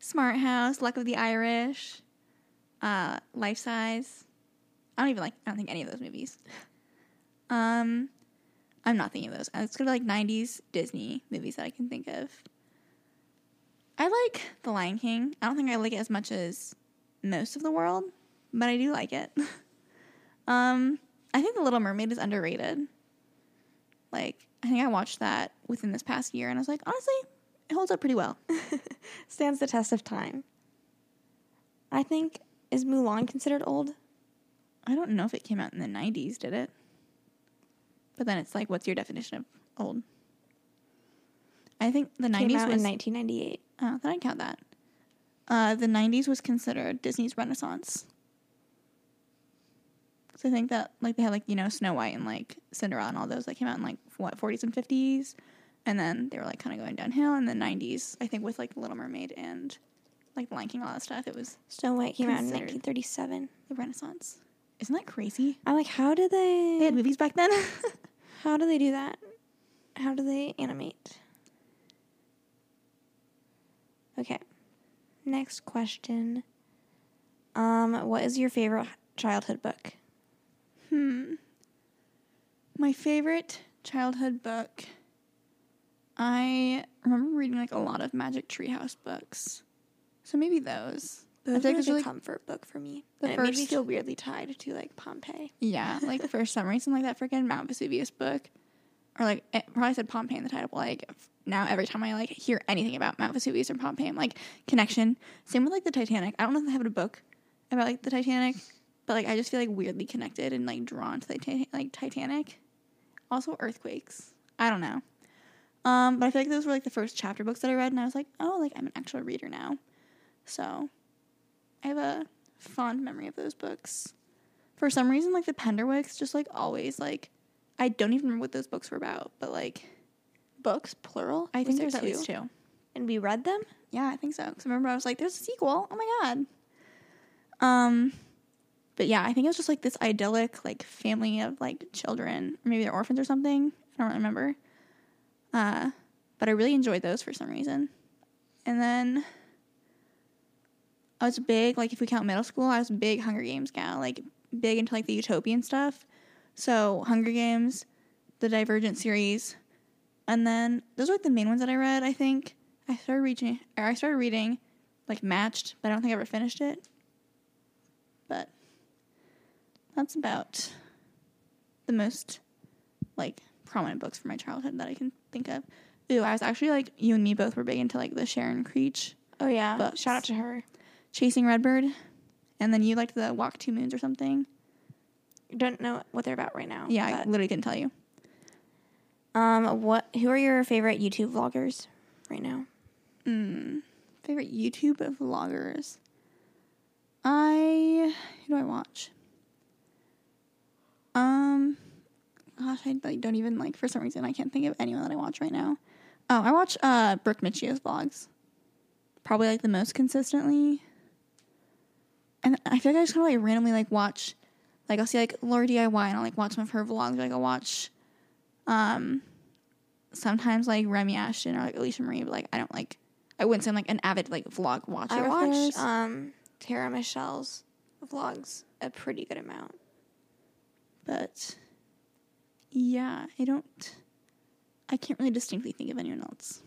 Smart House, Luck of the Irish, uh, Life Size. I don't even like. I don't think any of those movies. Um, I'm not thinking of those. It's gonna be like '90s Disney movies that I can think of. I like The Lion King. I don't think I like it as much as most of the world, but I do like it. um, I think The Little Mermaid is underrated. Like, I think I watched that within this past year, and I was like, honestly, it holds up pretty well. stands the test of time. I think is Mulan considered old? I don't know if it came out in the '90s, did it? But then it's like, what's your definition of old? I think the Came '90s out was. in 1998. Oh, then I count that. Uh, the '90s was considered Disney's Renaissance. So I think that like they had like you know Snow White and like Cinderella and all those that came out in like what 40s and 50s, and then they were like kind of going downhill in the '90s. I think with like Little Mermaid and like The Lion King, all that stuff. It was Snow White came out in 1937. the Renaissance. Isn't that crazy? I'm like, how did they? They had movies back then. How do they do that? How do they animate? Okay. Next question. Um, what is your favorite childhood book? Hmm. My favorite childhood book. I remember reading like a lot of Magic Treehouse books. So maybe those. I Those feel like it's like really a comfort book for me. the and it made me feel weirdly tied to like Pompeii. Yeah, like for some reason, something like that freaking Mount Vesuvius book, or like it probably said Pompeii in the title. But like now, every time I like hear anything about Mount Vesuvius or Pompeii, I'm like connection. Same with like the Titanic. I don't know if they have a book about like the Titanic, but like I just feel like weirdly connected and like drawn to the like Titanic. Also earthquakes. I don't know. Um, but I feel like those were like the first chapter books that I read, and I was like, oh, like I'm an actual reader now. So I have a fond memory of those books for some reason like the Penderwicks just like always like I don't even remember what those books were about, but like Books, plural. I Was think there there's at least two. And we read them. Yeah, I think so. Because remember I was like, "There's a sequel! Oh my god!" Um, but yeah, I think it was just like this idyllic like family of like children, or maybe they're orphans or something. I don't remember. Uh, but I really enjoyed those for some reason. And then I was big, like if we count middle school, I was a big Hunger Games gal, like big into like the utopian stuff. So Hunger Games, the Divergent series, and then those were like the main ones that I read. I think I started reading, or I started reading, like Matched, but I don't think I ever finished it. But that's about the most like prominent books from my childhood that I can think of. Ooh, I was actually like you and me both were big into like the Sharon Creech Oh yeah. Books. Shout out to her. Chasing Redbird, and then you liked the Walk Two Moons or something. Don't know what they're about right now. Yeah, I literally couldn't tell you. Um, what? Who are your favorite YouTube vloggers right now? Mm, favorite YouTube vloggers. I who do I watch? Um, gosh, I like, don't even like for some reason I can't think of anyone that I watch right now. Oh, I watch uh Brooke Miccio's vlogs, probably like the most consistently. And I feel like I just kind of like randomly like watch Like I'll see like Laura DIY and I'll like watch some of her vlogs. Like I'll watch um sometimes like Remi Ashten or like Alicia Marie, but like I don't like I wouldn't say I'm like an avid like vlog watcher. I watch um Tara Michelle's vlogs a pretty good amount. but yeah, I don't I can't really distinctly think of anyone else.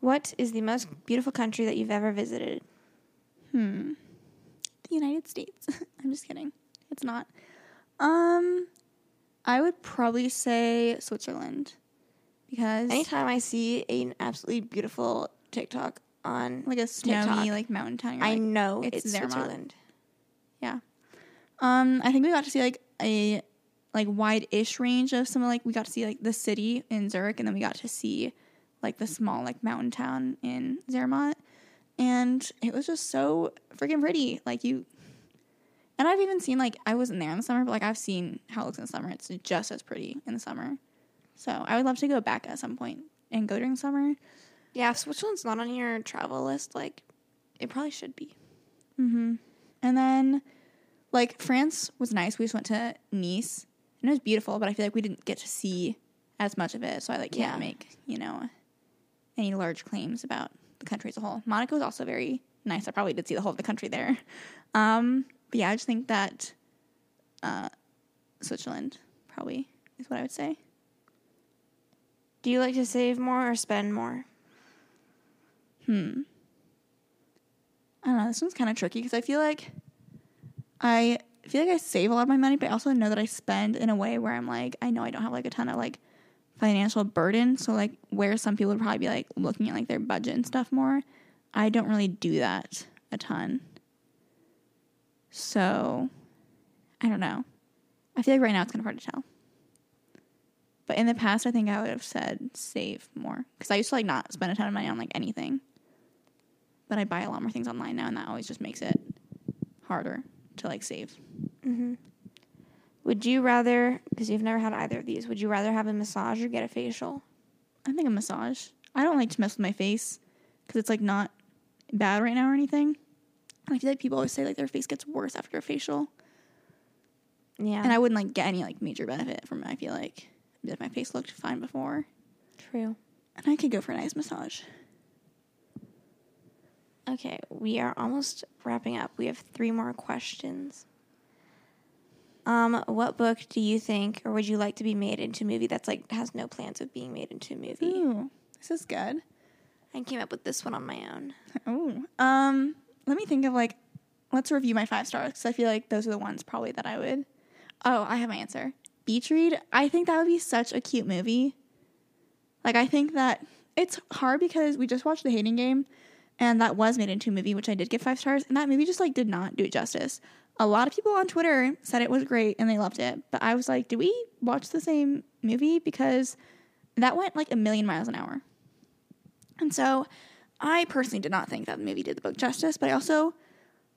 What is the most beautiful country that you've ever visited? Hmm. The United States. I'm just kidding. It's not. Um I would probably say Switzerland. Because Anytime I see an absolutely beautiful TikTok on, like a snowy TikTok. like mountain town. I like, know it's it's, Switzerland. Yeah. Um, I think we got to see like a like wide-ish range of some of like we got to see like the city in Zurich, and then we got to see like the small like mountain town in Zermatt, and it was just so freaking pretty. Like you, and I've even seen like I wasn't there in the summer, but like I've seen how it looks in the summer. It's just as pretty in the summer. So I would love to go back at some point and go during summer. Yeah, Switzerland's not on your travel list, like it probably should be. Mm-hmm. And then, like, France was nice. We just went to Nice, and it was beautiful, but I feel like we didn't get to see as much of it, so I, like, can't Yeah. make, you know, any large claims about the country as a whole. Monaco was also very nice. I probably did see the whole of the country there. Um, but yeah, I just think that uh, Switzerland probably is what I would say. Do you like to save more or spend more? Hmm. I don't know. This one's kind of tricky because I feel like I feel like I save a lot of my money, but I also know that I spend in a way where I'm like, I know I don't have like a ton of like financial burden. So like where some people would probably be like looking at like their budget and stuff more, I don't really do that a ton. So I don't know. I feel like right now it's kind of hard to tell. But in the past, I think I would have said save more because I used to like not spend a ton of money on like anything. But I buy a lot more things online now, and that always just makes it harder to like save. Mm-hmm. Would you rather, because you've never had either of these, would you rather have a massage or get a facial? I think a massage. I don't like to mess with my face because it's like not bad right now or anything. And I feel like people always say like their face gets worse after a facial, Yeah. and I wouldn't like get any like major benefit from it. I feel like my face looked fine before, True. and I could go for a nice massage. Okay, we are almost wrapping up. We have three more questions. Um, what book do you think, or would you like to be made into a movie that's like has no plans of being made into a movie? Ooh, this is good. I came up with this one on my own. Oh, um, let me think of like, let's review my five stars because I feel like those are the ones probably that I would. Oh, I have my answer. Beach read. I think that would be such a cute movie. Like, I think that it's hard because we just watched The Hating Game, and that was made into a movie, which I did give five stars, and that movie just like did not do it justice. A lot of people on Twitter said it was great and they loved it, but I was like, do we watch the same movie? Because that went like a million miles an hour. And so I personally did not think that the movie did the book justice, but I also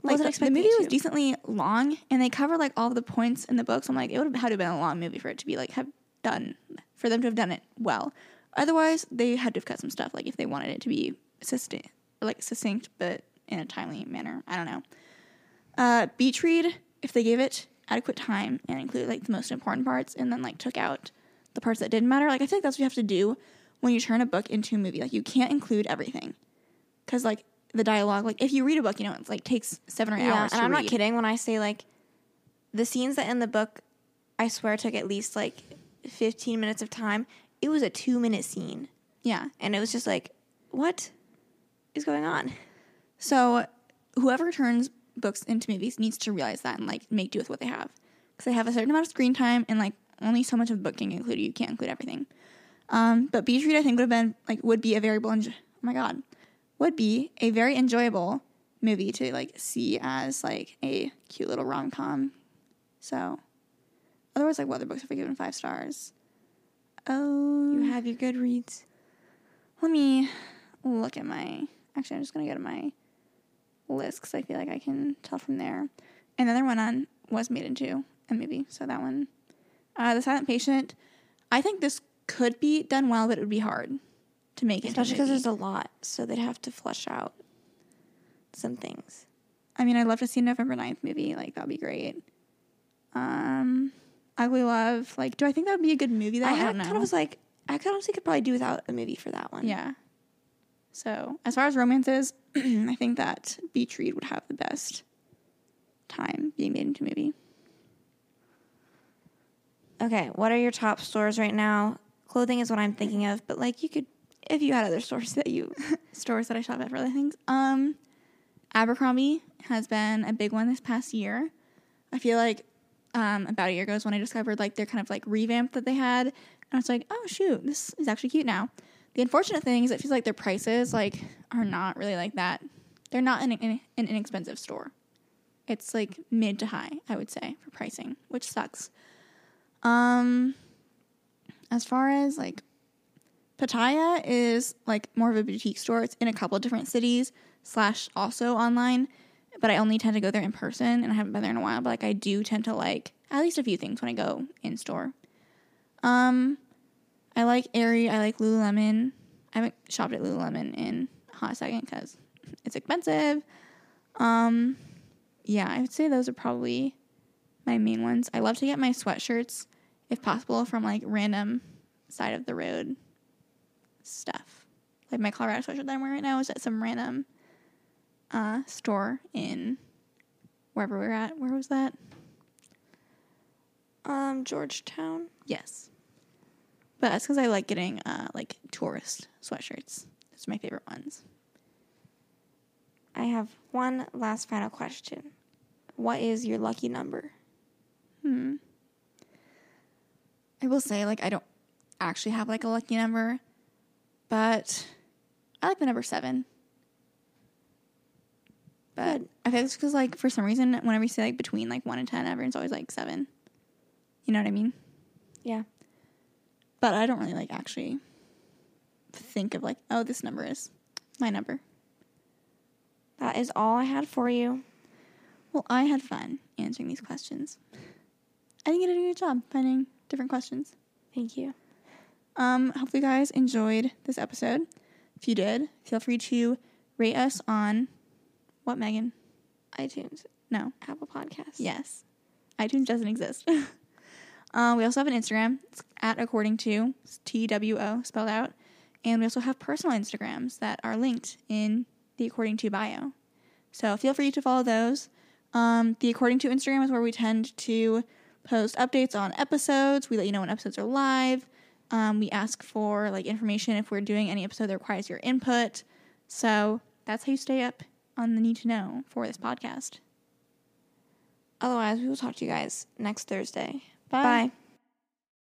like Wasn't the, the movie was decently long and they covered like all the points in the books. So I'm like, it would have had to have been a long movie for it to be like have done for them to have done it well. Otherwise, they had to have cut some stuff, like if they wanted it to be succinct, like succinct, but in a timely manner. I don't know. Uh, beach read, if they gave it adequate time and included like the most important parts, and then like took out the parts that didn't matter. Like I feel like that's what you have to do when you turn a book into a movie. Like you can't include everything, because like the dialogue, like if you read a book, you know, it's like takes seven or eight Yeah, hours. and I'm not kidding when I say like the scenes that in the book, I swear took at least like 15 minutes of time. It was a two minute scene, Yeah. and it was just like, what is going on? So whoever turns books into movies needs to realize that and like make do with what they have because they have a certain amount of screen time and like only so much of the book can include. You can't include everything. Um, but Beach Read I think would have been like would be a variable. enjoy- oh my god would be a very enjoyable movie to like see as like a cute little rom com. So otherwise, like what other books have I given five stars? Oh, You have your Goodreads. let me look at my. Actually, I'm just gonna go to my list because I feel like I can tell from there. And the other one on was made into a movie, so that one, uh, the Silent Patient. I think this could be done well, but it would be hard to make it. Especially because there's a lot, so they'd have to flesh out some things. I mean, I'd love to see a November 9th movie. Like, that'd be great. Um, Ugly Love. Like, do I think that would be a good movie? Though I I, had, don't know. kind of was like, I could honestly could probably do without a movie for that one. yeah. So, as far as romances, I think that Beach Read would have the best time being made into a movie. Okay, what are your top stores right now? Clothing is what I'm thinking of, but like you could, if you had other stores that you, stores that I shop at for other things. Um, Abercrombie has been a big one this past year. I feel like um, about a year ago is when I discovered like their kind of like revamp that they had, and I was like, oh shoot, this is actually cute now. The unfortunate thing is it feels like their prices like are not really like that. They're not an, an, an inexpensive store. It's like mid to high, I would say, for pricing, which sucks. Um, as far as like Pattaya is like more of a boutique store. It's in a couple of different cities slash also online, but I only tend to go there in person, and I haven't been there in a while. But like I do tend to like at least a few things when I go in store. Um, I like Aerie. I like Lululemon. I haven't shopped at Lululemon in a hot second because it's expensive. Um, yeah, I would say those are probably my main ones. I love to get my sweatshirts, if possible, from like random side of the road stuff. Like my Colorado sweatshirt that I'm wearing right now is at some random uh, store in wherever we're at. Where was that? um, Georgetown. Yes. But that's because I like getting uh, like tourist sweatshirts. Those are my favorite ones. I have one last final question. What is your lucky number? Hmm. I will say, like, I don't actually have like a lucky number, but I like the number seven. But Good. I think it's because, like, for some reason, whenever you say like between like one and ten, everyone's always like seven. You know what I mean? Yeah. But I don't really like actually think of like, oh, this number is my number. That is all I had for you. Well, I had fun answering these questions. I think you did a good job finding different questions. Thank you. Um, hopefully, you guys enjoyed this episode. If you did, feel free to rate us on what, Megan? iTunes, No. Apple Podcasts. Yes. iTunes doesn't exist. uh, we also have an Instagram. It's at According Two T W O spelled out. And we also have personal Instagrams that are linked in the According Two bio. So feel free to follow those. Um, the According Two Instagram is where we tend to post updates on episodes. We let you know when episodes are live. Um, we ask for like information if we're doing any episode that requires your input. So that's how you stay up on the need to know for this podcast. Otherwise, we will talk to you guys next Thursday. Bye. Bye.